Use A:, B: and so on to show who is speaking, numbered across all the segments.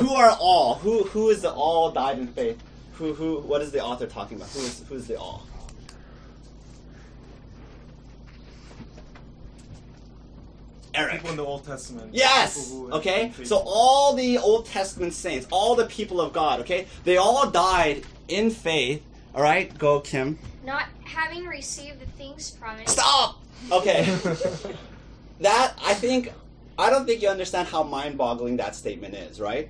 A: who are all? Who who is the all died in faith? Who who? What is the author talking about? Who is who is the all? Eric.
B: People in the Old Testament.
A: Yes. Okay. So all the Old Testament saints, all the people of God, okay, they all died in faith. All right. Go, Kim.
C: Not having received the things promised.
A: Stop. Okay. that I think I don't think you understand how mind-boggling that statement is, right?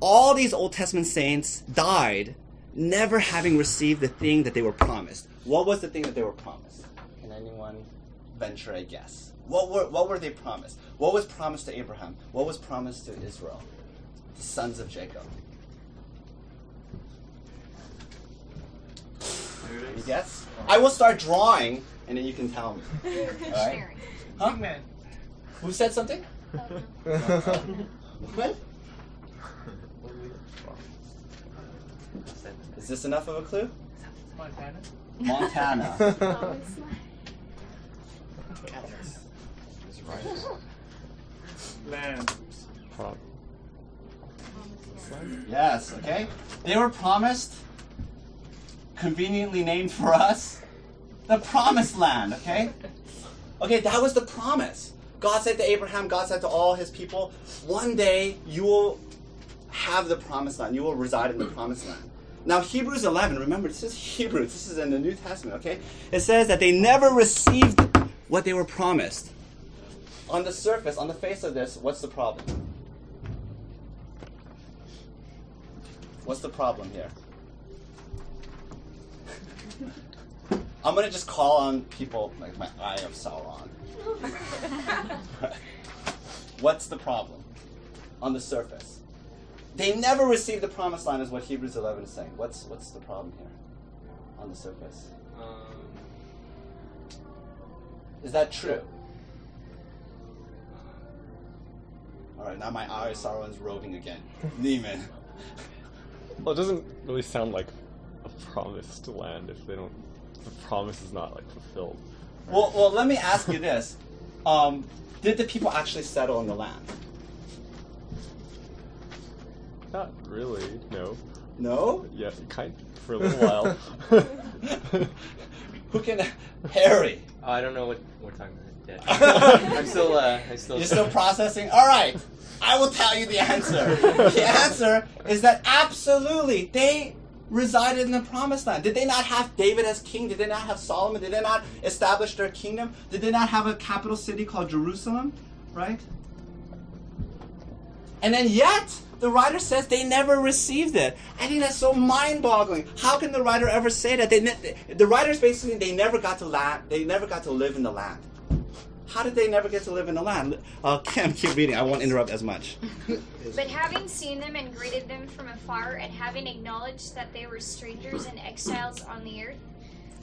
A: All these Old Testament saints died never having received the thing that they were promised. What was the thing that they were promised? Can anyone venture a guess? What were what were they promised? What was promised to Abraham? What was promised to Israel? The sons of Jacob. Any guess? I will start drawing and then you can tell me. All right? Huh? Who said something? Uh-huh. What? Is this enough of a clue?
B: Montana.
A: Montana.
B: Land.
D: Prom-
A: yes, okay. They were promised, conveniently named for us, the promised land, okay? Okay, that was the promise. God said to Abraham, God said to all his people, one day you will have the promised land. You will reside in the promised land. Now, Hebrews 11, remember, this is Hebrews. This is in the New Testament, okay? It says that they never received what they were promised. On the surface, on the face of this, what's the problem? What's the problem here? I'm gonna just call on people like my eye of Sauron. What's the problem on the surface? They never received the promised land, is what Hebrews 11 is saying. What's what's the problem here on the surface?
D: Um,
A: Is that true? All right, now my eye of Sauron's roving again. Neiman.
D: well, it doesn't really sound like a promised land if they don't. The promise is not like fulfilled.
A: Well, well, let me ask you this: um, Did the people actually settle in the land?
D: Not really. No.
A: No.
D: Yeah, kind for a little while.
A: Who can? Harry.
E: Oh, I don't know what we're talking about yet. I'm still, uh, I still.
A: You're still processing. All right, I will tell you the answer. the answer is that absolutely they resided in the promised land. Did they not have David as king? Did they not have Solomon? Did they not establish their kingdom? Did they not have a capital city called Jerusalem? Right? And then yet, the writer says they never received it. I think that's so mind-boggling. How can the writer ever say that? They ne- the writer's basically they never got to land. They never got to live in the land. How did they never get to live in the land? Uh, Kim, keep reading. I won't interrupt as much.
C: But having seen them and greeted them from afar, and having acknowledged that they were strangers and exiles on the earth,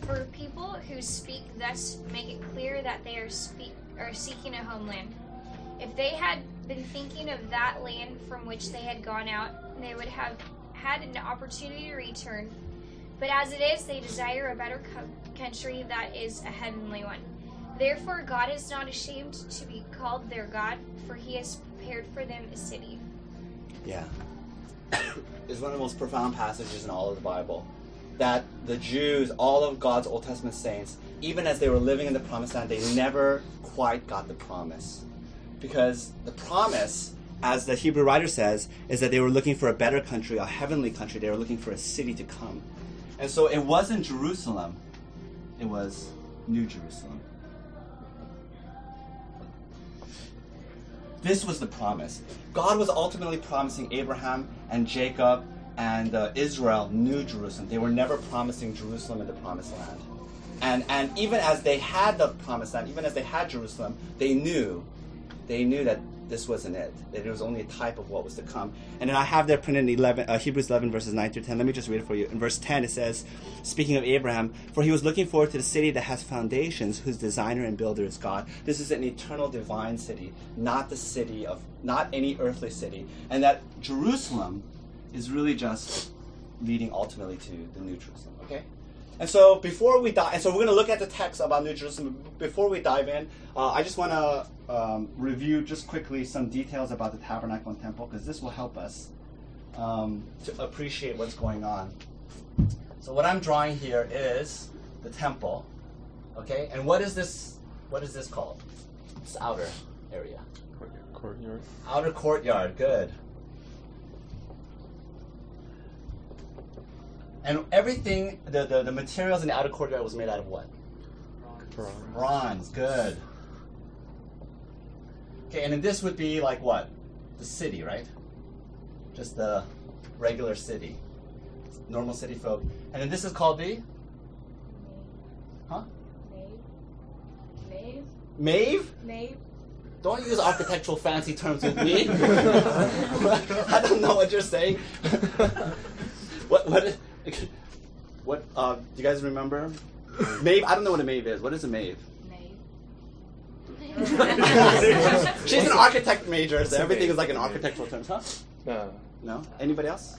C: for people who speak thus make it clear that they are speak are seeking a homeland. If they had been thinking of that land from which they had gone out, they would have had an opportunity to return. But as it is, they desire a better co- country that is a heavenly one. Therefore, God is not ashamed to be called their God, for he has prepared for them a city.
A: Yeah. it's one of the most profound passages in all of the Bible. That the Jews, all of God's Old Testament saints, even as they were living in the promised land, they never quite got the promise. Because the promise, as the Hebrew writer says, is that they were looking for a better country, a heavenly country. They were looking for a city to come. And so it wasn't Jerusalem, it was New Jerusalem. This was the promise. God was ultimately promising Abraham and Jacob and uh, Israel New Jerusalem. They were never promising Jerusalem in the promised land. And, and even as they had the promised land, even as they had Jerusalem, they knew, they knew that this wasn't it. That it was only a type of what was to come. And then I have there printed in 11, uh, Hebrews 11 verses 9 through 10. Let me just read it for you. In verse 10 it says, speaking of Abraham, for he was looking forward to the city that has foundations, whose designer and builder is God. This is an eternal divine city, not the city of, not any earthly city. And that Jerusalem is really just leading ultimately to the New Jerusalem. Okay? And so before we dive, and so we're going to look at the text about New Jerusalem. Before we dive in, uh, I just want to um, review just quickly some details about the tabernacle and temple because this will help us um, to appreciate what's going on. So what I'm drawing here is the temple. Okay, and what is this? What is this called? This outer area.
D: Courtyard. courtyard.
A: Outer courtyard. Good. And everything, the, the, the materials in the outer courtyard was made out of what?
D: Bronze.
A: Bronze. Good. Okay, and then this would be like what? The city, right? Just the regular city. Normal city folk. And then this is called the? Huh?
F: Mave.
A: Mave.
F: Mave.
A: Don't use architectural fancy terms with me. I don't know what you're saying. what what what uh, do you guys remember? Maeve, I don't know what a Maeve is. What is a Maeve?
F: Maeve.
A: She's an architect major, so everything is like an architectural term, huh?
D: No.
A: No? Anybody else?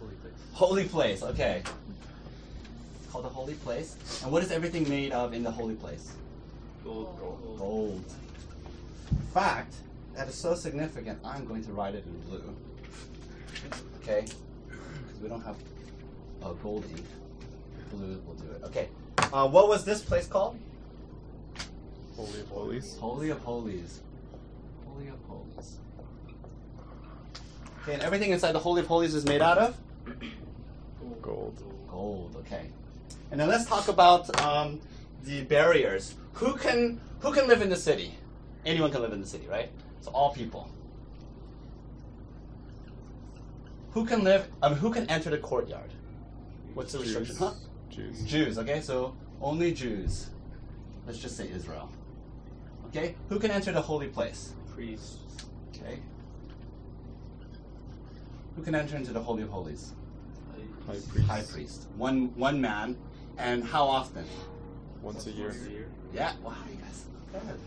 E: Holy place.
A: Holy place, okay. It's called a holy place. And what is everything made of in the holy place?
E: Gold. Gold.
A: Gold. Fact, that is so significant, I'm going to write it in blue. Okay? Because we don't have uh, gold ink. Blue will do it. Okay. Uh, what was this place called?
D: Holy of holies.
A: Holy of Holies. Holy of Holies. Okay, and everything inside the Holy of Holies is made out of?
D: Gold.
A: Gold, okay. And then let's talk about um, the barriers. Who can who can live in the city? Anyone can live in the city, right? So all people. Who can live? I mean, who can enter the courtyard? What's the restriction?
D: Jews.
A: Huh?
D: Jews.
A: Jews. Okay, so only Jews. Let's just say Israel. Okay, who can enter the holy place?
E: Priests.
A: Okay. Who can enter into the holy of holies?
D: High priest.
A: High priest. One one man. And how often?
D: Once a year.
A: Yeah. Wow, you guys. Good.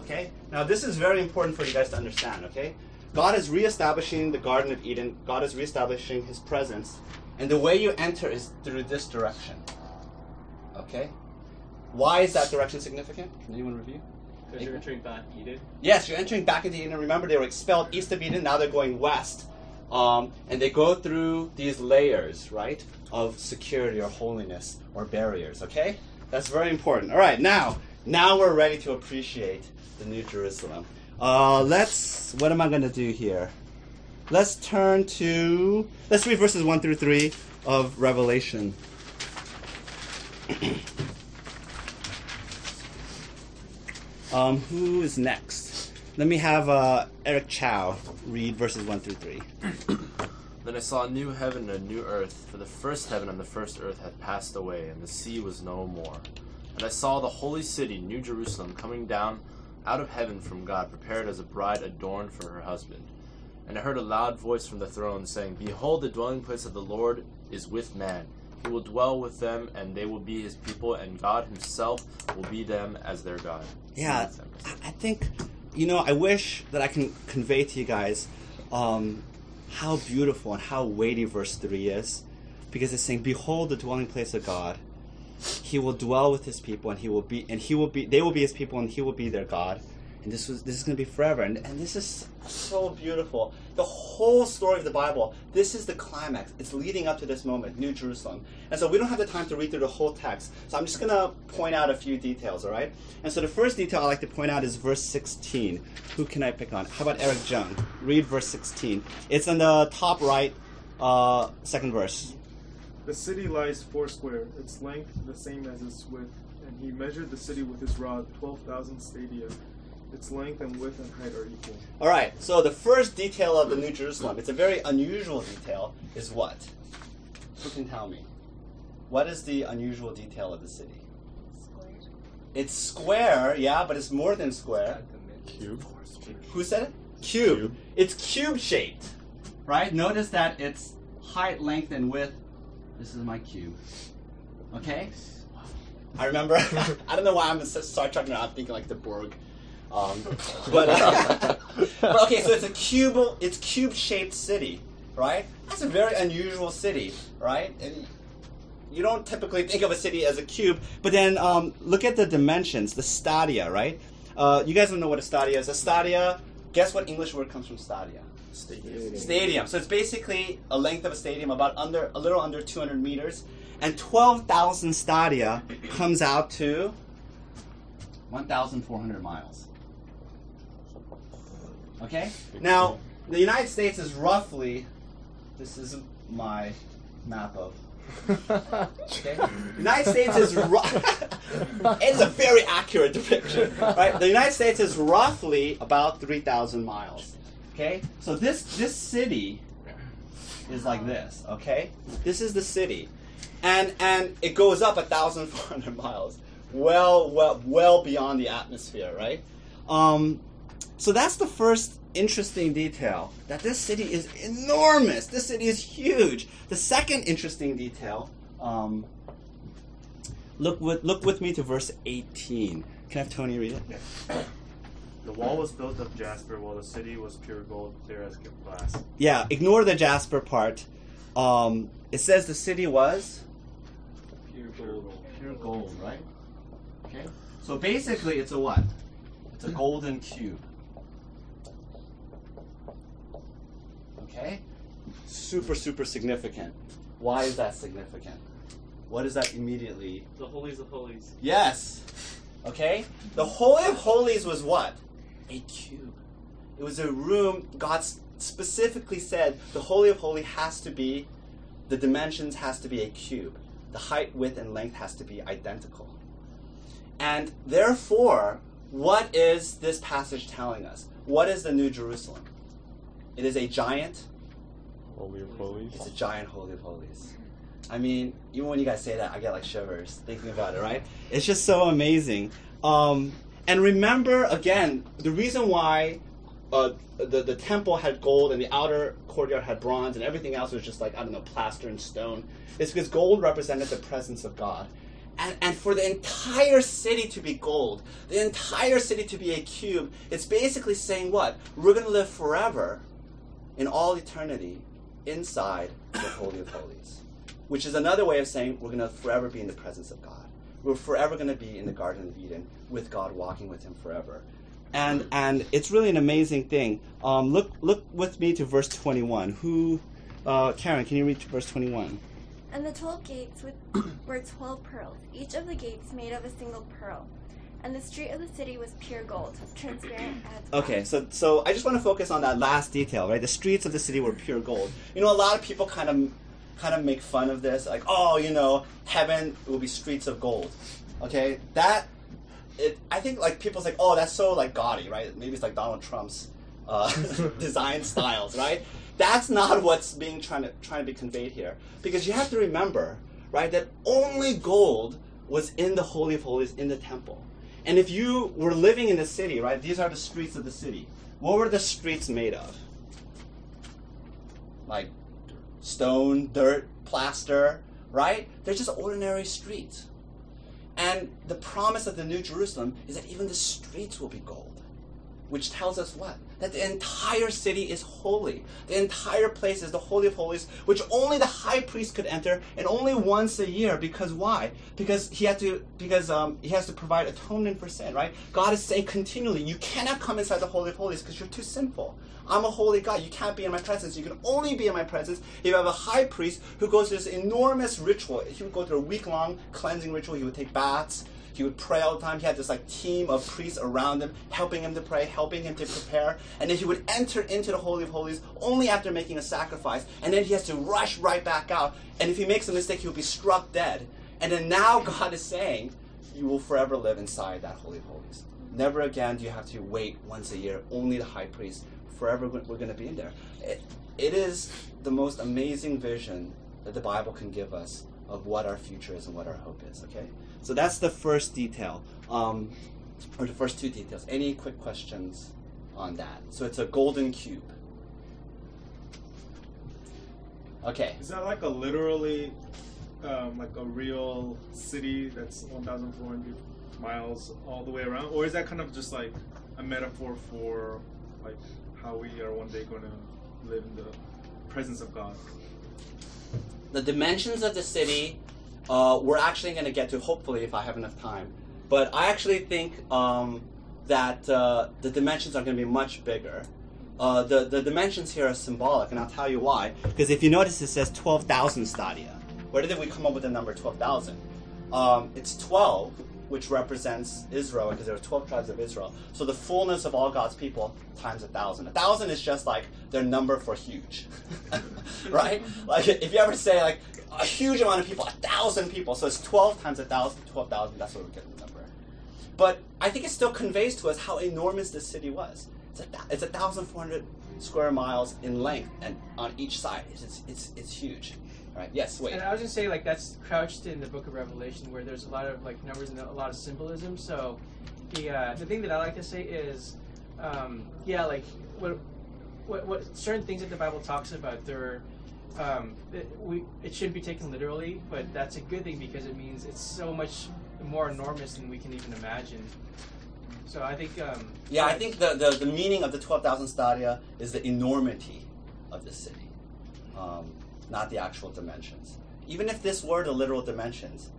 A: Okay. Now this is very important for you guys to understand. Okay. God is reestablishing the Garden of Eden. God is reestablishing His presence, and the way you enter is through this direction. Okay. Why is that direction significant? Can anyone review?
E: Because you're entering back Eden.
A: Yes, you're entering back into Eden. Remember, they were expelled east of Eden. Now they're going west, um, and they go through these layers, right, of security or holiness or barriers. Okay, that's very important. All right, now, now we're ready to appreciate the New Jerusalem. Uh, let's. What am I going to do here? Let's turn to. Let's read verses one through three of Revelation. Um, who is next? Let me have uh, Eric Chow read verses 1 through 3.
G: Then I saw a new heaven and a new earth, for the first heaven and the first earth had passed away, and the sea was no more. And I saw the holy city, New Jerusalem, coming down out of heaven from God, prepared as a bride adorned for her husband. And I heard a loud voice from the throne saying, Behold, the dwelling place of the Lord is with man. He will dwell with them, and they will be his people, and God himself will be them as their God.
A: Yeah, I- think, you know, I wish that I can convey to you guys um, how beautiful and how weighty verse 3 is. Because it's saying, Behold the dwelling place of God. He will dwell with his people, and he will be, and he will be, they will be his people, and he will be their God. And this was, this is going to be forever. And, and this is so beautiful. The whole story of the Bible, this is the climax. It's leading up to this moment, New Jerusalem. And so we don't have the time to read through the whole text. So I'm just going to point out a few details, all right? And so the first detail I like to point out is verse 16. Who can I pick on? How about Eric Jung? Read verse 16. It's in the top right, uh, second verse.
B: The city lies foursquare, its length the same as its width, and he measured the city with his rod, twelve thousand stadia. Its length and width and height are equal.
A: All right, so the first detail of the New Jerusalem, it's a very unusual detail, is what? Who can tell me? What is the unusual detail of the city? It's square, yeah, but it's more than square.
D: Cube.
A: Who said it? Cube.
D: Cube.
A: It's cube shaped, right? Notice that it's height, length, and width. This is my cube. Okay? I remember, I don't know why I'm in such Star Trek now, I'm thinking like the Borg. Um, but, uh, but okay, so it's a cube, it's cube shaped city, right? That's a very unusual city, right? And you don't typically think of a city as a cube, but then um, look at the dimensions, the stadia, right? Uh, you guys don't know what a stadia is. A stadia, Guess what English word comes from stadia?
G: Stadium.
A: Stadium. So it's basically a length of a stadium about under a little under 200 meters, and 12,000 stadia comes out to 1,400 miles. Okay. Now the United States is roughly. This is my map of. Okay. United States is. Ru- it's a very accurate depiction, right? The United States is roughly about 3,000 miles. Okay, so this this city is like this. Okay, this is the city, and and it goes up a thousand four hundred miles, well well well beyond the atmosphere, right? Um, so that's the first interesting detail that this city is enormous. This city is huge. The second interesting detail. Um, look with look with me to verse eighteen. Can I have Tony read it?
F: The wall was built of jasper, while the city was pure gold, clear as glass.
A: Yeah, ignore the Jasper part. Um, it says the city was
B: Pure gold.
A: pure gold, right? Okay. So basically, it's a what? It's a golden cube. Okay. Super, super significant. Why is that significant? What is that immediately?
F: The holies of holies.
A: Yes. Okay? The Holy of Holies was what? A cube. It was a room, God specifically said the Holy of Holies has to be, the dimensions has to be a cube. The height, width, and length has to be identical. And therefore, what is this passage telling us? What is the New Jerusalem? It is a giant,
D: Holy of holies.
A: it's a giant Holy of Holies. I mean, even when you guys say that, I get like shivers thinking about it, right? It's just so amazing. Um, and remember, again, the reason why uh, the, the temple had gold and the outer courtyard had bronze and everything else was just like, I don't know, plaster and stone is because gold represented the presence of God. And, and for the entire city to be gold, the entire city to be a cube, it's basically saying what? We're going to live forever in all eternity inside the Holy of Holies, which is another way of saying we're going to forever be in the presence of God. We're forever going to be in the Garden of Eden with God, walking with Him forever. And and it's really an amazing thing. Um, look look with me to verse 21. Who, uh, Karen, can you read verse 21?
H: And the twelve gates with, were twelve pearls, each of the gates made of a single pearl. And the street of the city was pure gold, transparent as.
A: Okay, so so I just want to focus on that last detail, right? The streets of the city were pure gold. You know, a lot of people kind of kind of make fun of this, like, oh, you know, heaven will be streets of gold. Okay, that it. I think like people's like, oh, that's so like gaudy, right? Maybe it's like Donald Trump's uh, design styles, right? That's not what's being trying to trying to be conveyed here, because you have to remember, right, that only gold was in the holy of holies in the temple. And if you were living in the city, right, these are the streets of the city. What were the streets made of? Like stone, dirt, plaster, right? They're just ordinary streets. And the promise of the New Jerusalem is that even the streets will be gold, which tells us what? That the entire city is holy. The entire place is the Holy of Holies, which only the high priest could enter, and only once a year. Because why? Because he had to. Because um, he has to provide atonement for sin. Right? God is saying continually, you cannot come inside the Holy of Holies because you're too sinful. I'm a holy God. You can't be in my presence. You can only be in my presence if you have a high priest who goes through this enormous ritual. He would go through a week long cleansing ritual. He would take baths. He would pray all the time. He had this like team of priests around him, helping him to pray, helping him to prepare. And then he would enter into the Holy of Holies only after making a sacrifice. And then he has to rush right back out. And if he makes a mistake, he will be struck dead. And then now God is saying, you will forever live inside that Holy of Holies. Never again do you have to wait once a year. Only the high priest. Forever we're going to be in there. It, it is the most amazing vision that the Bible can give us of what our future is and what our hope is. Okay, so that's the first detail, um, or the first two details. Any quick questions on that? So it's a golden cube. Okay.
B: Is that like a literally, um, like a real city that's 1,400 miles all the way around, or is that kind of just like a metaphor for like how we are one day going to live in the presence of God?
A: the dimensions of the city uh, we're actually going to get to hopefully if i have enough time but i actually think um, that uh, the dimensions are going to be much bigger. Uh, the, the dimensions here are symbolic, and I'll tell you why. Because if you notice, it says 12,000 stadia. Where did we come up with the number 12,000? Um, it's 12, which represents Israel, because there are 12 tribes of Israel. So the fullness of all God's people times a thousand. A thousand is just like their number for huge, right? Like if you ever say like a huge amount of people, a thousand people, so it's 12 times a thousand, 12,000, that's what we get the number. But I think it still conveys to us how enormous this city was. It's a, thou- it's thousand four hundred square miles in length and on each side. It's, it's, it's, it's huge. Right? Yes, wait.
I: And I was gonna say like that's crouched in the Book of Revelation, where there's a lot of like numbers and a lot of symbolism. So, the uh, the thing that I like to say is, um, yeah, like what, what what certain things that the Bible talks about, they're um, it, we it shouldn't be taken literally, but that's a good thing because it means it's so much more enormous than we can even imagine. So I think um,
A: Yeah, I think the, the, the meaning of the 12,000 stadia is the enormity of the city, um, not the actual dimensions. Even if this were the literal dimensions,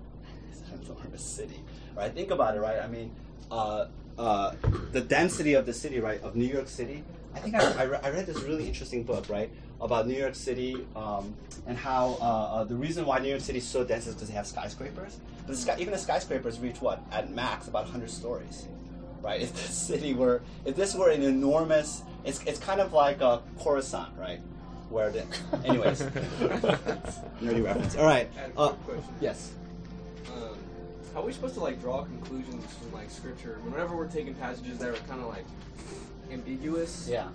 A: it's an enormous city, right? Think about it, right? I mean, uh, uh, the density of the city, right, of New York City. I think I, I, re- I read this really interesting book, right, about New York City um, and how uh, uh, the reason why New York City is so dense is because they have skyscrapers. But the sky, even the skyscrapers reach what at max about 100 stories right? If this city were, if this were an enormous, it's, it's kind of like a Coruscant, right? Where the, anyways, nerdy reference. All right.
J: I had a
A: Uh,
J: question.
A: yes.
J: Um, how are we supposed to like draw conclusions from like scripture whenever we're taking passages that are kind of like ambiguous?
A: Yeah.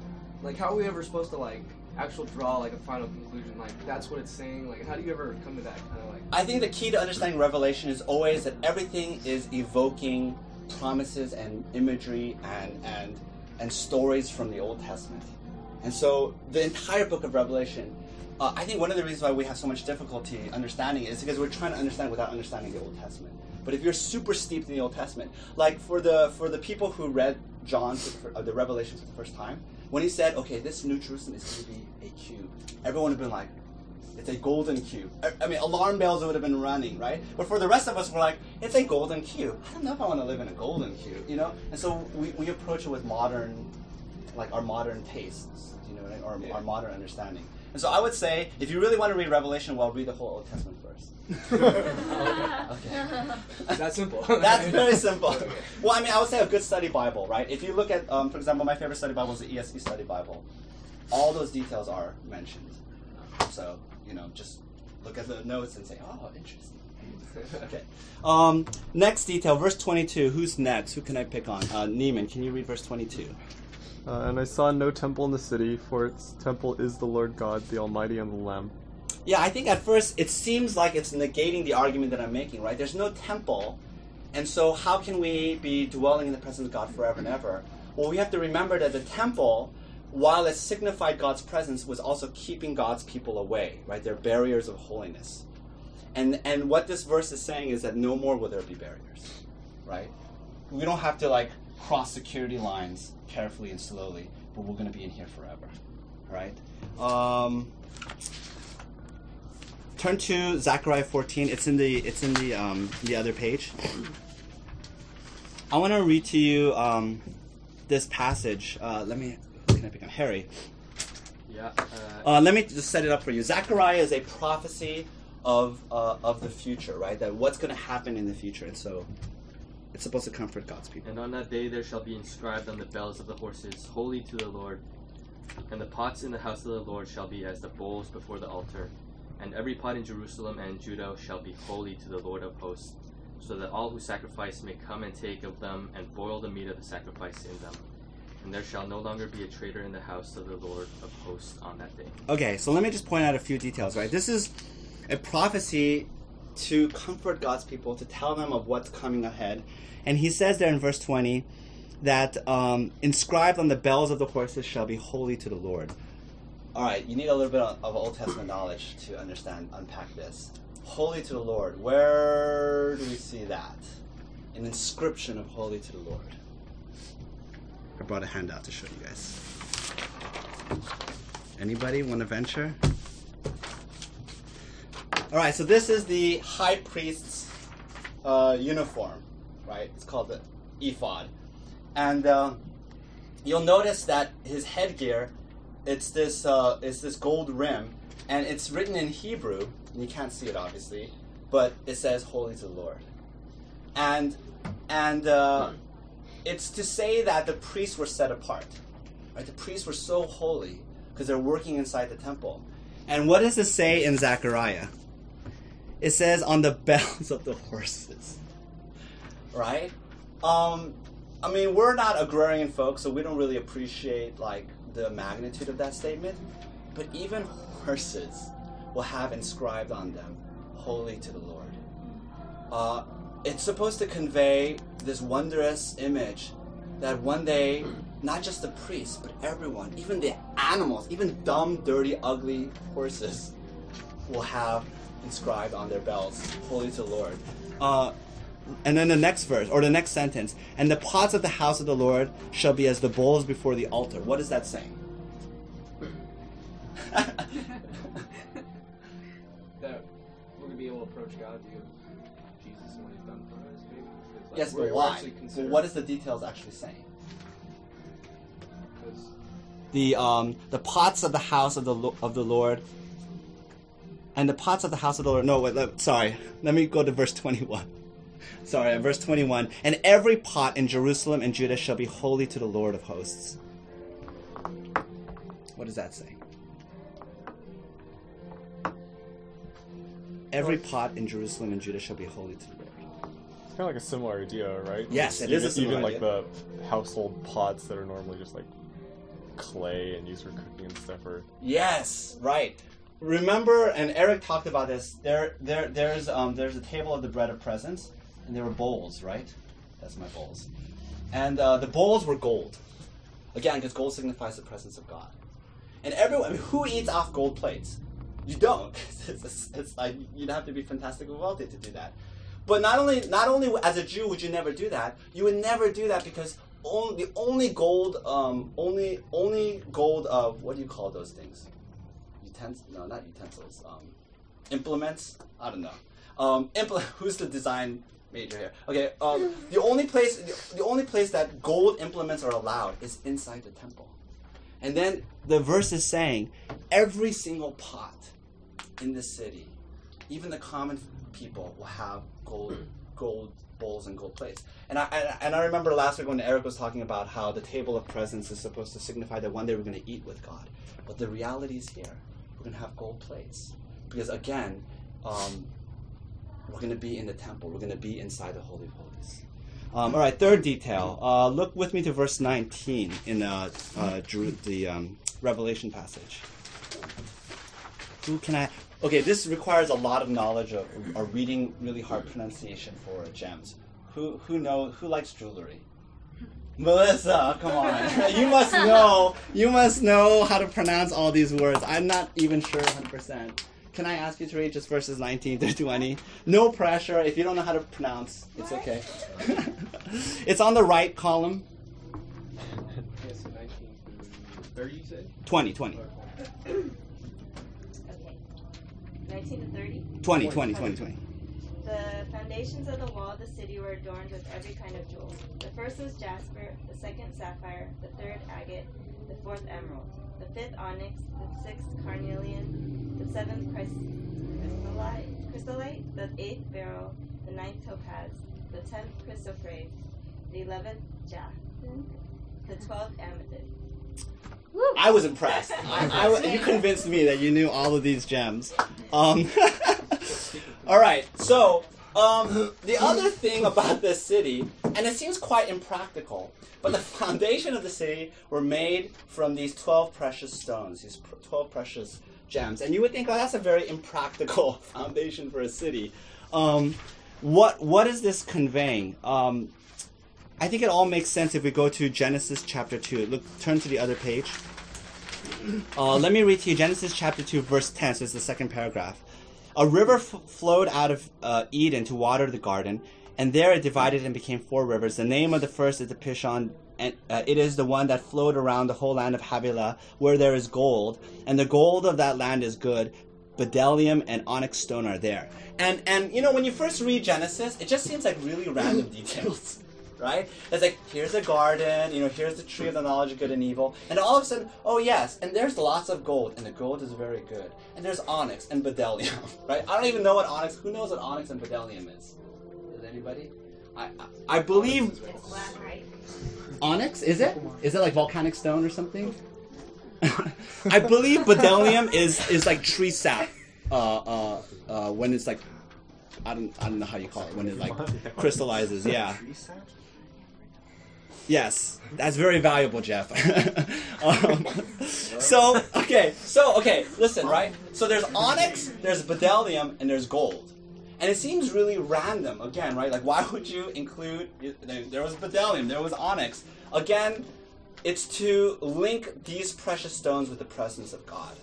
J: Like, how are we ever supposed to like actual draw like a final conclusion? Like, that's what it's saying. Like, how do you ever come to that kind of like?
A: I think the key to understanding Revelation is always that everything is evoking promises and imagery and and and stories from the Old Testament. And so the entire book of Revelation, uh, I think one of the reasons why we have so much difficulty understanding it is because we're trying to understand without understanding the Old Testament. But if you're super steeped in the Old Testament, like for the for the people who read John for, uh, the Revelation for the first time, when he said, "Okay, this New Jerusalem is going to be a cube," everyone would have been like, it's a golden cube. I, I mean, alarm bells would have been running, right? But for the rest of us, we're like, it's a golden cube. I don't know if I want to live in a golden cube, you know? And so we, we approach it with modern, like our modern tastes, you know, or
J: Yeah.
A: our modern understanding. And so I would say, if you really want to read Revelation, well, read the whole Old Testament first. okay.
J: It's that simple.
A: That's very simple.
J: Okay.
A: Well, I mean, I would say a good study Bible, right? If you look at, um, for example, my favorite study Bible is the ESV Study Bible. All those details are mentioned. So, you know, just look at the notes and say, oh, interesting. Okay. Um, next detail, verse 22. Who's next? Who can I pick on? Uh, Neiman, can you read verse 22?
D: Uh, and I saw no temple in the city, for its temple is the Lord God, the Almighty, and the Lamb.
A: Yeah, I think at first it seems like it's negating the argument that I'm making, right? There's no temple, and so how can we be dwelling in the presence of God forever and ever? Well, we have to remember that the temple, while it signified God's presence, was also keeping God's people away, right? They're barriers of holiness. And, and what this verse is saying is that no more will there be barriers, right? We don't have to like cross security lines carefully and slowly, but we're going to be in here forever, right? Um, turn to Zechariah 14. It's in the it's in the um, the other page. I want to read to you um, this passage. Uh, let me. Who can I pick on? Harry.
E: Yeah.
A: Uh, let me just set it up for you. Zechariah is a prophecy of uh, of the future, right? That what's going to happen in the future, and so it's supposed to comfort God's people.
E: And on that day there shall be inscribed on the bells of the horses, Holy to the Lord. And the pots in the house of the Lord shall be as the bowls before the altar. And every pot in Jerusalem and Judah shall be holy to the Lord of hosts, so that all who sacrifice may come and take of them and boil the meat of the sacrifice in them. And there shall no longer be a trader in the house of the Lord of hosts on that day.
A: Okay, so let me just point out a few details, right? This is a prophecy to comfort God's people, to tell them of what's coming ahead. And he says there in verse 20 that um, inscribed on the bells of the horses shall be holy to the Lord. All right, you need a little bit of, of Old Testament knowledge to understand, unpack this. Holy to the Lord. Where do we see that? An inscription of holy to the Lord. I brought a handout to show you guys. Anybody want to venture? All right, so this is the high priest's uh, uniform, right? It's called the ephod, and uh, you'll notice that his headgear, it's this uh, it's this gold rim, and it's written in Hebrew. And you can't see it obviously, but it says "Holy to the Lord," and and uh, it's to say that the priests were set apart. Right, the priests were so holy because they're working inside the temple. And what does it say in Zechariah? It says on the bells of the horses. Right? Um, I mean, we're not agrarian folks, so we don't really appreciate like the magnitude of that statement. But even horses will have inscribed on them, "Holy to the Lord." Uh, it's supposed to convey this wondrous image that one day, not just the priests, but everyone, even the animals, even dumb, dirty, ugly horses, will have inscribed on their bells, "Holy to the Lord." Uh, and then the next verse, or the next sentence, and the pots of the house of the Lord shall be as the bowls before the altar. What is that saying?
J: That we're gonna be able to approach God via Jesus and what He's done for us, maybe. 'Cause, like,
A: yes, but why?
J: actually
A: But what is the details actually saying? the um, the pots of the house of the of the Lord, and the pots of the house of the Lord. No, wait, let, sorry. Let me go to verse twenty one. Sorry, uh, verse twenty one. And every pot in Jerusalem and Judah shall be holy to the Lord of hosts. What does that say? Every pot in Jerusalem and Judah shall be holy to the Lord.
D: It's kind of like a similar idea, right?
A: Yes, it
D: even,
A: is
D: Even
A: idea.
D: like the household pots that are normally just like clay and used for cooking and stuff are
A: Yes, right. Remember, and Eric talked about this. There, there, there's, um, there's a table of the bread of presence, and there were bowls, right? That's my bowls, and uh, the bowls were gold. Again, because gold signifies the presence of God. And everyone, I mean, who eats off gold plates? You don't. It's, it's, it's like you'd have to be fantastically wealthy to do that. But not only, not only as a Jew would you never do that. You would never do that because only, the only gold, um, only, only gold of what do you call those things? No not utensils um, implements? I don't know. Um, impl- who's the design major here? Okay um, the only place the, the only place that gold implements are allowed is inside the temple. And then the verse is saying every single pot in the city even the common people will have gold gold bowls and gold plates. And I, and, and I remember last week when Eric was talking about how the table of presence is supposed to signify that one day we're going to eat with God. But the reality is here we're going to have gold plates. Because again um, we're going to be in the temple. We're going to be inside the holy of holies. Um, all right third detail. Uh, look with me to verse 19 in uh, uh, the um, revelation passage. Who can i okay this requires a lot of knowledge of, of reading really hard pronunciation for gems. Who who know who likes jewelry Melissa, come on. you must know. You must know how to pronounce all these words. I'm not even sure 100%. Can I ask you to read just verses 19 to 20? No pressure. If you don't know how to pronounce, it's okay. it's on the right column.
J: yes, 19 through 30, you said?
A: 20, 20.
H: Okay. 19 to 30.
A: 20, 20, 20, 20.
H: The foundations of the wall of the city were adorned with every kind of jewel. The first was jasper, the second sapphire, the third agate, the fourth emerald, the fifth onyx, the sixth carnelian, the seventh chris- chrysolite, chrysolite, the eighth beryl, the ninth topaz, the tenth chrysoprase, the eleventh jacinth, the twelfth amethyst.
A: I was impressed. I, I- you convinced me that you knew all of these gems. Um, all right, so um, the other thing about this city, and it seems quite impractical, but the foundation of the city were made from these 12 precious stones, these pr- 12 precious gems. And you would think, oh, that's a very impractical foundation for a city. Um, what, what is this conveying? Um, I think it all makes sense if we go to Genesis chapter 2. Look, turn to the other page. Uh, let me read to you Genesis chapter 2, verse 10. So it's the second paragraph. A river f- flowed out of uh, Eden to water the garden, and there it divided and became four rivers. The name of the first is the Pishon, and uh, it is the one that flowed around the whole land of Havilah, where there is gold, and the gold of that land is good. Bdellium and onyx stone are there. And and you know when you first read Genesis, it just seems like really random details right? It's like here's a garden, you know, here's the tree of the knowledge of good and evil, and all of a sudden, oh yes, and there's lots of gold, and the gold is very good, and there's onyx and bdellium, right? I don't even know what onyx. Who knows what onyx and bdellium is? Does anybody? I I, I believe
C: It's black, right?
A: onyx. Is it? Is it like volcanic stone or something? I believe bdellium is is like tree sap. Uh, uh, uh, when it's like, I don't I don't know how you call it when it like crystallizes. Yeah. Yes, that's very valuable, Jeff. um, so okay, so okay, listen, right? So there's onyx, there's bdellium, and there's gold, and it seems really random. Again, right? Like, why would you include? There was bdellium, there was onyx. Again, it's to link these precious stones with the presence of God,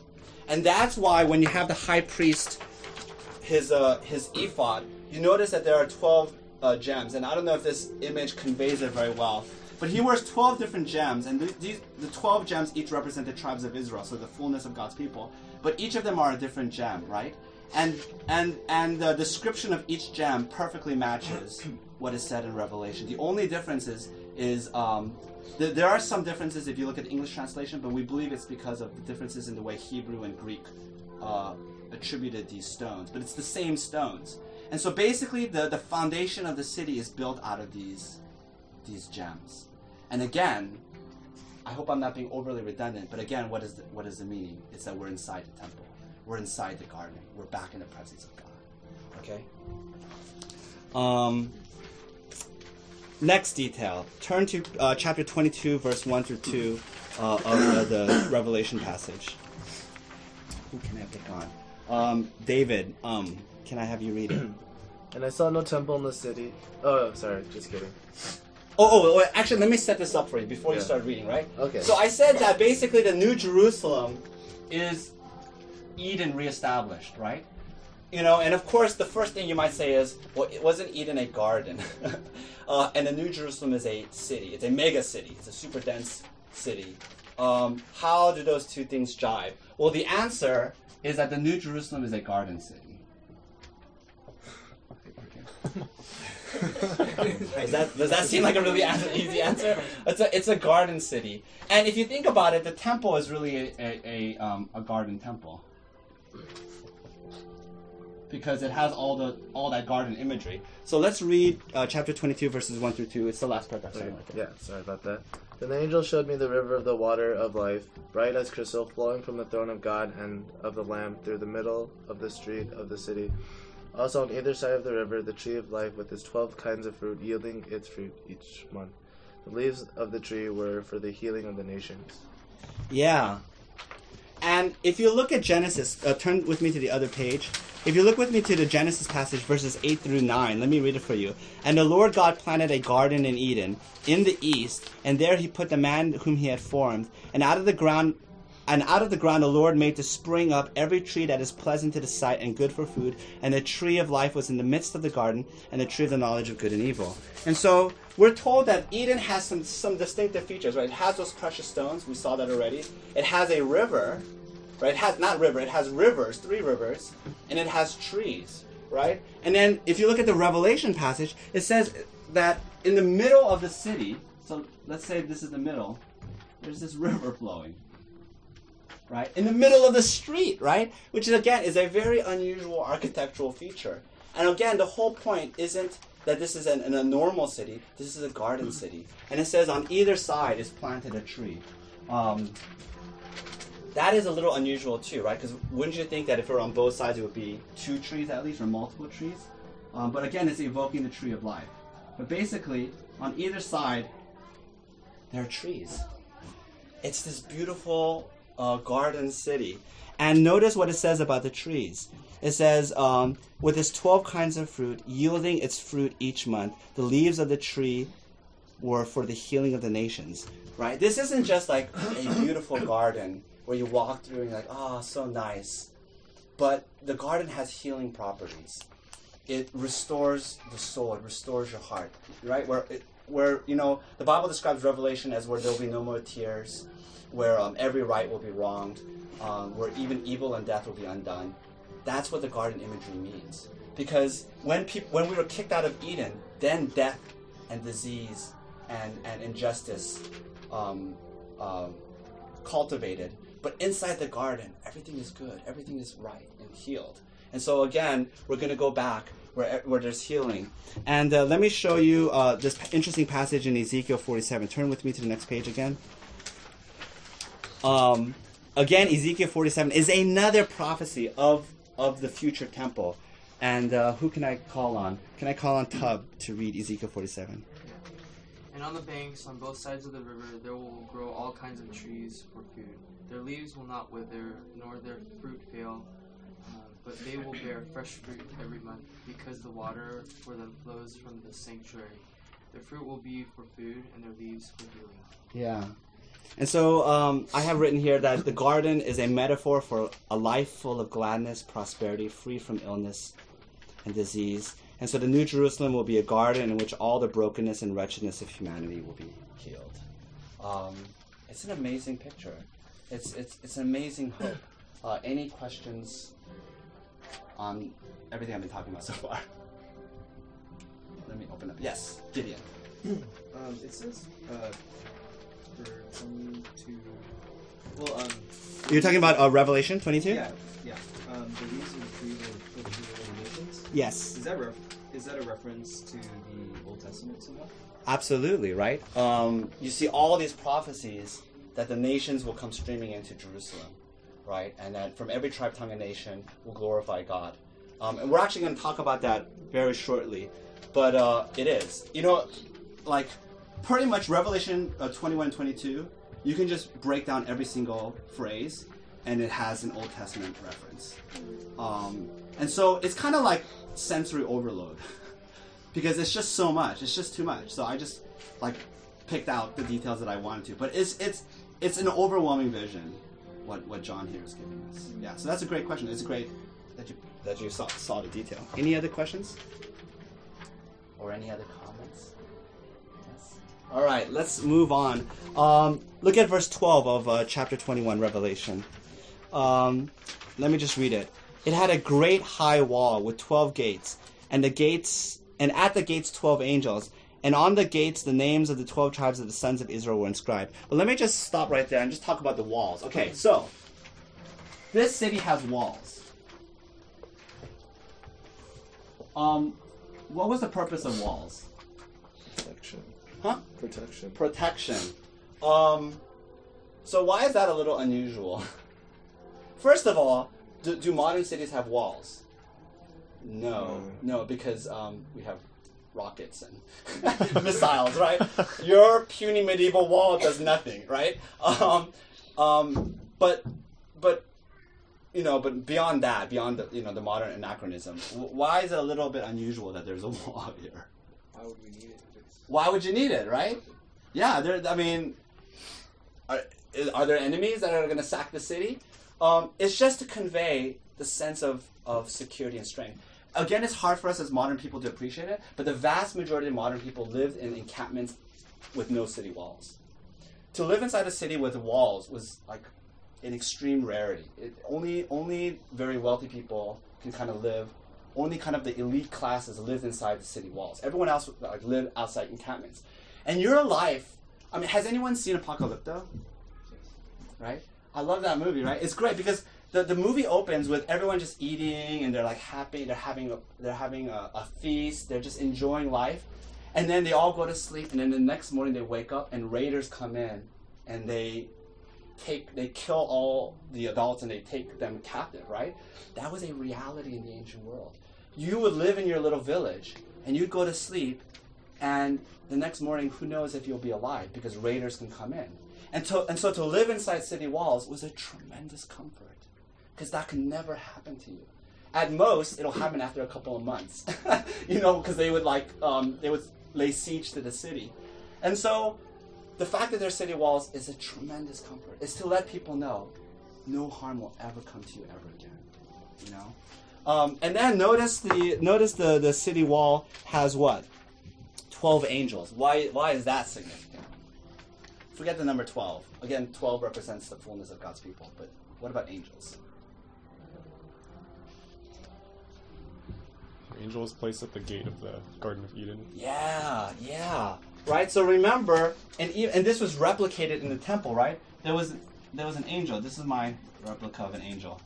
A: and that's why when you have the high priest, his uh, his ephod, you notice that there are twelve uh, gems, and I don't know if this image conveys it very well. But he wears 12 different gems, and th- these, the 12 gems each represent the tribes of Israel, so the fullness of God's people. But each of them are a different gem, right? And and and the description of each gem perfectly matches what is said in Revelation. The only difference is is um, th- there are some differences if you look at the English translation, but we believe it's because of the differences in the way Hebrew and Greek uh, attributed these stones. But it's the same stones, and so basically the the foundation of the city is built out of these these gems. And again, I hope I'm not being overly redundant, but again, what is the, what is the meaning? It's that we're inside the temple. We're inside the garden. We're back in the presence of God. Okay? Um, next detail. Turn to uh, chapter 22, verse 1 through 2 uh, of uh, the Revelation passage. Who can I pick on? Um, David, um, can I have you read it?
G: And I saw no temple in the city. Oh, sorry, just kidding.
A: Oh, oh, oh, actually, let me set this up for you before you start reading, right?
G: Okay.
A: So I said that basically the New Jerusalem is Eden reestablished, right? You know, and of course, the first thing you might say is, well, it wasn't Eden a garden? uh, and the New Jerusalem is a city. It's a mega city. It's a super dense city. Um, how do those two things jive? Well, the answer is that the New Jerusalem is a garden city. Does that, does that seem like a really easy answer? It's a, it's a garden city. And if you think about it, the temple is really a, a, a, um, a garden temple. Because it has all the all that garden imagery. So let's read uh, chapter 22, verses 1 through 2. It's the last paragraph. Sorry, Michael.
G: Yeah, sorry about that. Then the angel showed me the river of the water of life, bright as crystal, flowing from the throne of God and of the Lamb through the middle of the street of the city. Also on either side of the river, the tree of life with its twelve kinds of fruit, yielding its fruit each month. The leaves of the tree were for the healing of the nations.
A: Yeah. And if you look at Genesis, uh, turn with me to the other page. If you look with me to the Genesis passage, verses 8 through 9, let me read it for you. And the Lord God planted a garden in Eden, in the east, and there he put the man whom he had formed. And out of the ground and out of the ground the Lord made to spring up every tree that is pleasant to the sight and good for food. And the tree of life was in the midst of the garden, and the tree of the knowledge of good and evil. And so we're told that Eden has some, some distinctive features, right? It has those precious stones. We saw that already. It has a river, right? It has not river. It has rivers, three rivers, and it has trees, right? And then if you look at the Revelation passage, it says that in the middle of the city. So let's say this is the middle. There's this river flowing right? In the middle of the street, right? Which is, again is a very unusual architectural feature. And again, the whole point isn't that this is an, an, a normal city. This is a garden city, and it says on either side is planted a tree. Um, that is a little unusual too, right? Because wouldn't you think that if it were on both sides, it would be two trees at least, or multiple trees? Um, but again, it's evoking the tree of life. But basically, on either side, there are trees. It's this beautiful uh, garden city. And notice what it says about the trees. It says, um, with its 12 kinds of fruit, yielding its fruit each month, the leaves of the tree were for the healing of the nations. Right? This isn't just like a beautiful garden where you walk through and you're like, oh, so nice. But the garden has healing properties. It restores the soul, it restores your heart. Right? Where, it, where you know, the Bible describes Revelation as where there'll be no more tears where um, every right will be wronged, um, where even evil and death will be undone. That's what the garden imagery means. Because when peop- when we were kicked out of Eden, then death and disease and, and injustice um, um, cultivated. But inside the garden, everything is good, everything is right and healed. And so, again, we're going to go back where, where there's healing. And uh, let me show you uh, this interesting passage in Ezekiel 47. Turn with me to the next page again. Um, again, Ezekiel 47 is another prophecy of, of the future temple. And uh, who can I call on? Can I call on Tub to read Ezekiel 47?
K: And on the banks, on both sides of the river, there will grow all kinds of trees for food. Their leaves will not wither, nor their fruit fail, uh, but they will bear fresh fruit every month, because the water for them flows from the sanctuary. Their fruit will be for food, and their leaves for healing.
A: Yeah. And so um, I have written here that the garden is a metaphor for a life full of gladness, prosperity, free from illness and disease. And so the New Jerusalem will be a garden in which all the brokenness and wretchedness of humanity will be healed. Um, it's an amazing picture. It's, it's, it's an amazing hope. Uh, any questions on everything I've been talking about so far? Let me open up. Yes, Gideon.
L: Um, it says uh, for 22. Well, um.
A: You're talking about uh, Revelation 22?
L: Yeah, yeah. Um, the leaves of the tree will will heal the nations.
A: Yes.
L: Is that ref- is that a reference to the Old Testament somehow?
A: Absolutely, right? Um, you see all these prophecies that the nations will come streaming into Jerusalem, right? And that from every tribe, tongue, and nation will glorify God. Um, and we're actually going to talk about that very shortly. But uh, it is. You know, like, pretty much Revelation uh, 21 22, you can just break down every single phrase, and it has an Old Testament reference. Um, and so it's kind of like sensory overload. because it's just so much. It's just too much. So I just like picked out the details that I wanted to. But it's it's it's an overwhelming vision. What what John here is giving us. Yeah. So that's a great question. It's great that you that you saw saw the detail. Any other questions? Or any other. All right. Let's move on. Um, look at verse twelve of uh, chapter twenty one, Revelation. Um, let me just read it. It had a great high wall with twelve gates, and the gates and at the gates twelve angels, and on the gates the names of the twelve tribes of the sons of Israel were inscribed. But let me just stop right there and just talk about the walls. Okay, so this city has walls. Um, what was the purpose of walls?
D: Protection.
A: Huh?
D: Protection.
A: Protection. Um, so why is that a little unusual? First of all, do, do modern cities have walls? No, no, because um, we have rockets and missiles, right? Your puny medieval wall does nothing, right? Um, um, but, but, you know, but beyond that, beyond the you know the modern anachronism, why is it a little bit unusual that there's a wall here?
L: Why would we need it?
A: Why would you need it, right? Yeah, there. I mean, are, are there enemies that are going to sack the city? Um, it's just to convey the sense of, of security and strength. Again, it's hard for us as modern people to appreciate it, but the vast majority of modern people lived in encampments with no city walls. To live inside a city with walls was like an extreme rarity. It, only only very wealthy people can kind of live. Only kind of the elite classes lived inside the city walls. Everyone else like lived outside encampments. And your life, I mean, has anyone seen Apocalypto? Right? I love that movie, right? It's great because the, the movie opens with everyone just eating and they're like happy, they're having a, they're having a, a feast, they're just enjoying life. And then they all go to sleep and then the next morning they wake up and raiders come in and they take they kill all the adults and they take them captive, right? That was a reality in the ancient world. You would live in your little village and you'd go to sleep and the next morning who knows if you'll be alive because raiders can come in. And to, and so to live inside city walls was a tremendous comfort because that can never happen to you. At most, it'll happen after a couple of months, you know, because they would like um, they would lay siege to the city, and so the fact that there's city walls is a tremendous comfort. It's to let people know no harm will ever come to you ever again, you know. Um, and then notice the notice the the city wall has what? Twelve angels. Why why is that significant? Forget the number twelve. Again, twelve represents the fullness of God's people. But what about angels?
D: Angels placed at the gate of the Garden of Eden.
A: Yeah, yeah. Right. So remember, and and this was replicated in the temple, right? There was there was an angel. This is my replica of an angel.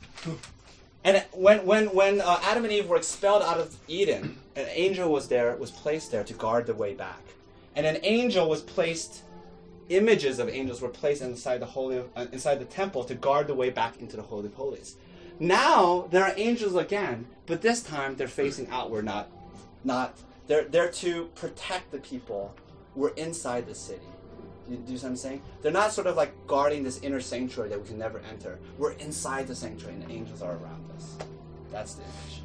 A: And when when when uh, Adam and Eve were expelled out of Eden, an angel was there, was placed there to guard the way back, and an angel was placed. Images of angels were placed inside the holy, uh, inside the temple to guard the way back into the holy of holies. Now there are angels again, but this time they're facing outward, not, not. They're they're to protect the people. We're inside the city. You, do you see what I'm saying? They're not sort of like guarding this inner sanctuary that we can never enter. We're inside the sanctuary, and the angels are around us. That's the image.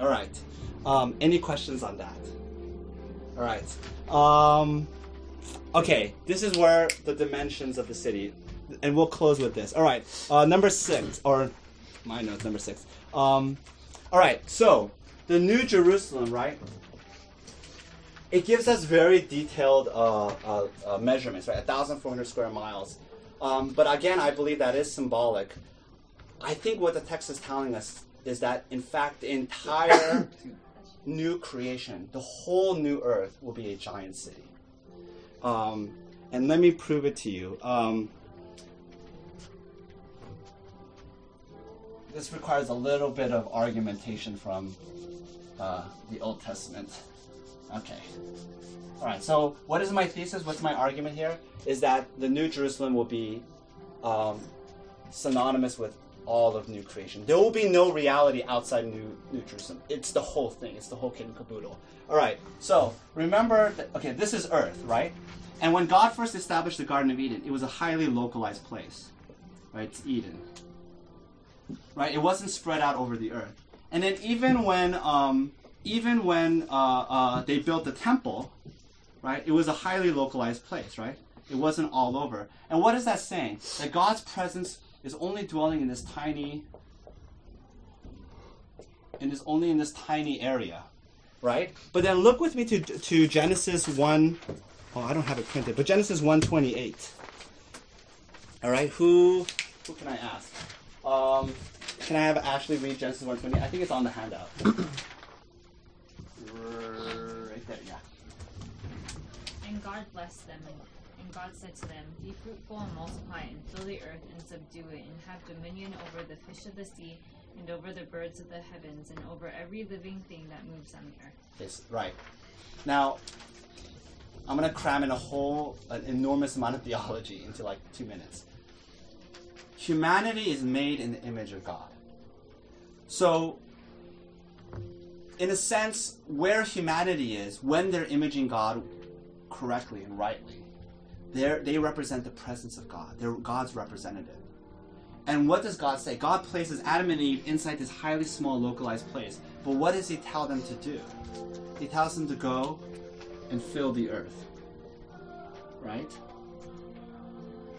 A: All right. Um, any questions on that? All right. Um, okay. This is where the dimensions of the city, and we'll close with this. All right. Uh, number six, or my notes, number six. Um, all right. So the New Jerusalem, right? It gives us very detailed uh, uh, uh, measurements, right? 1,400 square miles. Um, but again, I believe that is symbolic. I think what the text is telling us is that, in fact, the entire new creation, the whole new earth, will be a giant city. Um, and let me prove it to you. Um, this requires a little bit of argumentation from uh, the Old Testament. Okay. All right. So, what is my thesis? What's my argument here? Is that the New Jerusalem will be um, synonymous with all of new creation. There will be no reality outside New New Jerusalem. It's the whole thing. It's the whole kit and caboodle. All right. So remember, that, okay, this is Earth, right? And when God first established the Garden of Eden, it was a highly localized place, right? It's Eden, right? It wasn't spread out over the earth. And then even when um, even when uh, uh, they built the temple, right? It was a highly localized place, right? It wasn't all over. And what is that saying? That God's presence is only dwelling in this tiny, and is only in this tiny area, right? But then look with me to to Genesis one. Oh, I don't have it printed, but Genesis one twenty eight. All right, who who can I ask? Um, can I have Ashley read Genesis one twenty? I think it's on the handout. right there, yeah.
M: God blessed them, and, God said to them, Be fruitful and multiply, and fill the earth and subdue it, and have dominion over the fish of the sea, and over the birds of the heavens, and over every living thing that moves on the earth.
A: Yes, right. Now, I'm gonna cram in a whole, an enormous amount of theology into like two minutes. Humanity is made in the image of God. So, in a sense, where humanity is, when they're imaging God correctly and rightly, they're, they represent the presence of God. They're God's representative. And what does God say? God places Adam and Eve inside this highly small, localized place. But what does He tell them to do? He tells them to go and fill the earth. Right?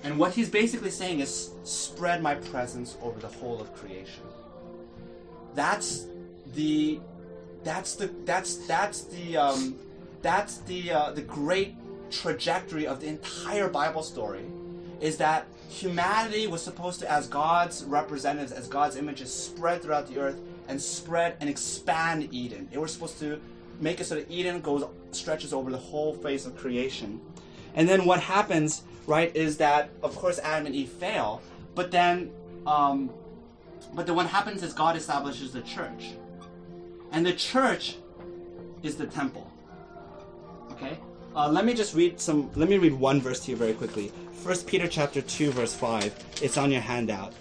A: And what He's basically saying is spread my presence over the whole of creation. That's the that's the that's that's the um, that's the uh, the great trajectory of the entire Bible story is that humanity was supposed to, as God's representatives, as God's images, spread throughout the earth and spread and expand Eden. They were supposed to make it so that Eden goes stretches over the whole face of creation. And then what happens, right, is that of course Adam and Eve fail, but then um, but then what happens is God establishes the church. And the church is the temple. Okay? Uh, let me just read some let me read one verse to you very quickly. First Peter chapter 2 verse 5. It's on your handout.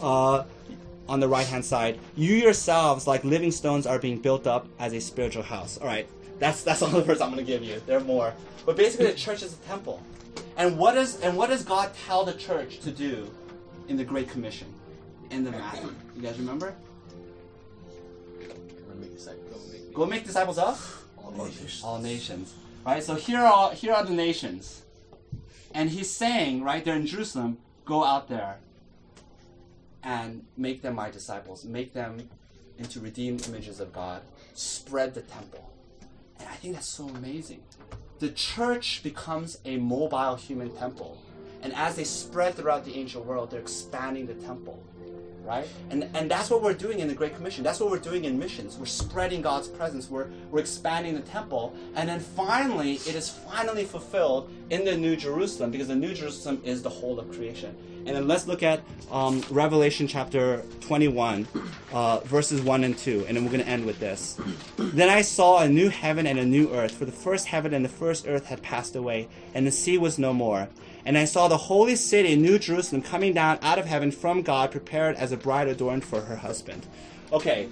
A: Uh, on the right hand side. You yourselves, like living stones, are being built up as a spiritual house. Alright. That's that's all the verse I'm gonna give you. There are more. But basically the church is a temple. And what does and what does God tell the church to do in the Great Commission? In the Matthew. You guys remember? Go make disciples of
L: All nations.
A: all nations. Right? So here are here are the nations. And he's saying, right, they're in Jerusalem, go out there and make them my disciples. Make them into redeemed images of God. Spread the temple. And I think that's so amazing. The church becomes a mobile human temple. And as they spread throughout the ancient world, they're expanding the temple. Right? And and that's what we're doing in the Great Commission. That's what we're doing in missions. We're spreading God's presence. We're we're expanding the temple, and then finally, it is finally fulfilled in the New Jerusalem because the New Jerusalem is the whole of creation. And then let's look at um, Revelation chapter 21, uh, verses 1 and 2, and then we're going to end with this. Then I saw a new heaven and a new earth, for the first heaven and the first earth had passed away, and the sea was no more. And I saw the holy city, New Jerusalem, coming down out of heaven from God, prepared as a bride adorned for her husband. Okay,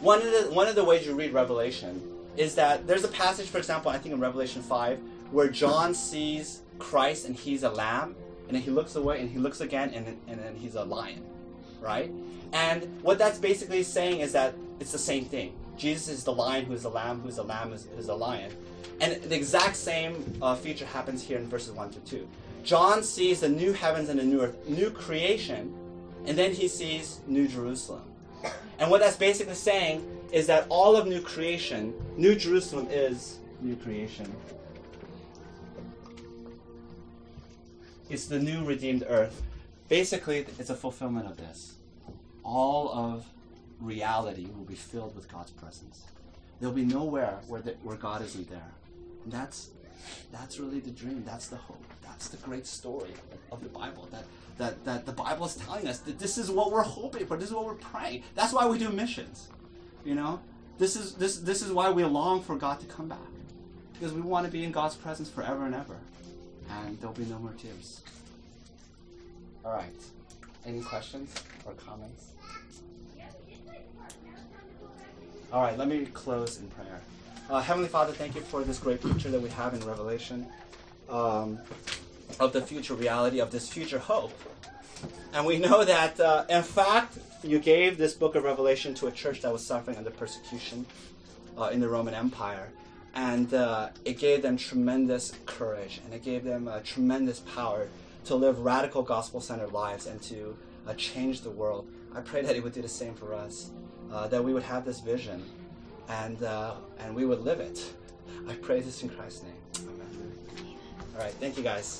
A: one of the one of the ways you read Revelation is that there's a passage, for example, I think in Revelation five, where John sees Christ and he's a lamb, and then he looks away and he looks again, and and then he's a lion, right? And what that's basically saying is that it's the same thing. Jesus is the lion who is the lamb, who's the lamb is, is the lion. And the exact same uh, feature happens here in verses 1 to 2. John sees the new heavens and the new earth, new creation, and then he sees New Jerusalem. And what that's basically saying is that all of new creation, New Jerusalem is new creation. It's the new redeemed earth. Basically, it's a fulfillment of this. All of reality will be filled with God's presence. There'll be nowhere where, the, where God isn't there. And that's that's really the dream. That's the hope. That's the great story of the Bible. That that that the Bible is telling us that this is what we're hoping for. This is what we're praying. That's why we do missions. You know, this is this this is why we long for God to come back because we want to be in God's presence forever and ever, and there'll be no more tears. All right. Any questions or comments? All right, let me close in prayer. Uh, Heavenly Father, thank you for this great picture that we have in Revelation um, of the future reality, of this future hope. And we know that, uh, in fact, you gave this book of Revelation to a church that was suffering under persecution uh, in the Roman Empire. And uh, it gave them tremendous courage and it gave them uh, tremendous power to live radical gospel centered lives and to uh, change the world. I pray that it would do the same for us, that we would have this vision and, uh, and we would live it. I pray this in Christ's name. Amen. All right, thank you guys.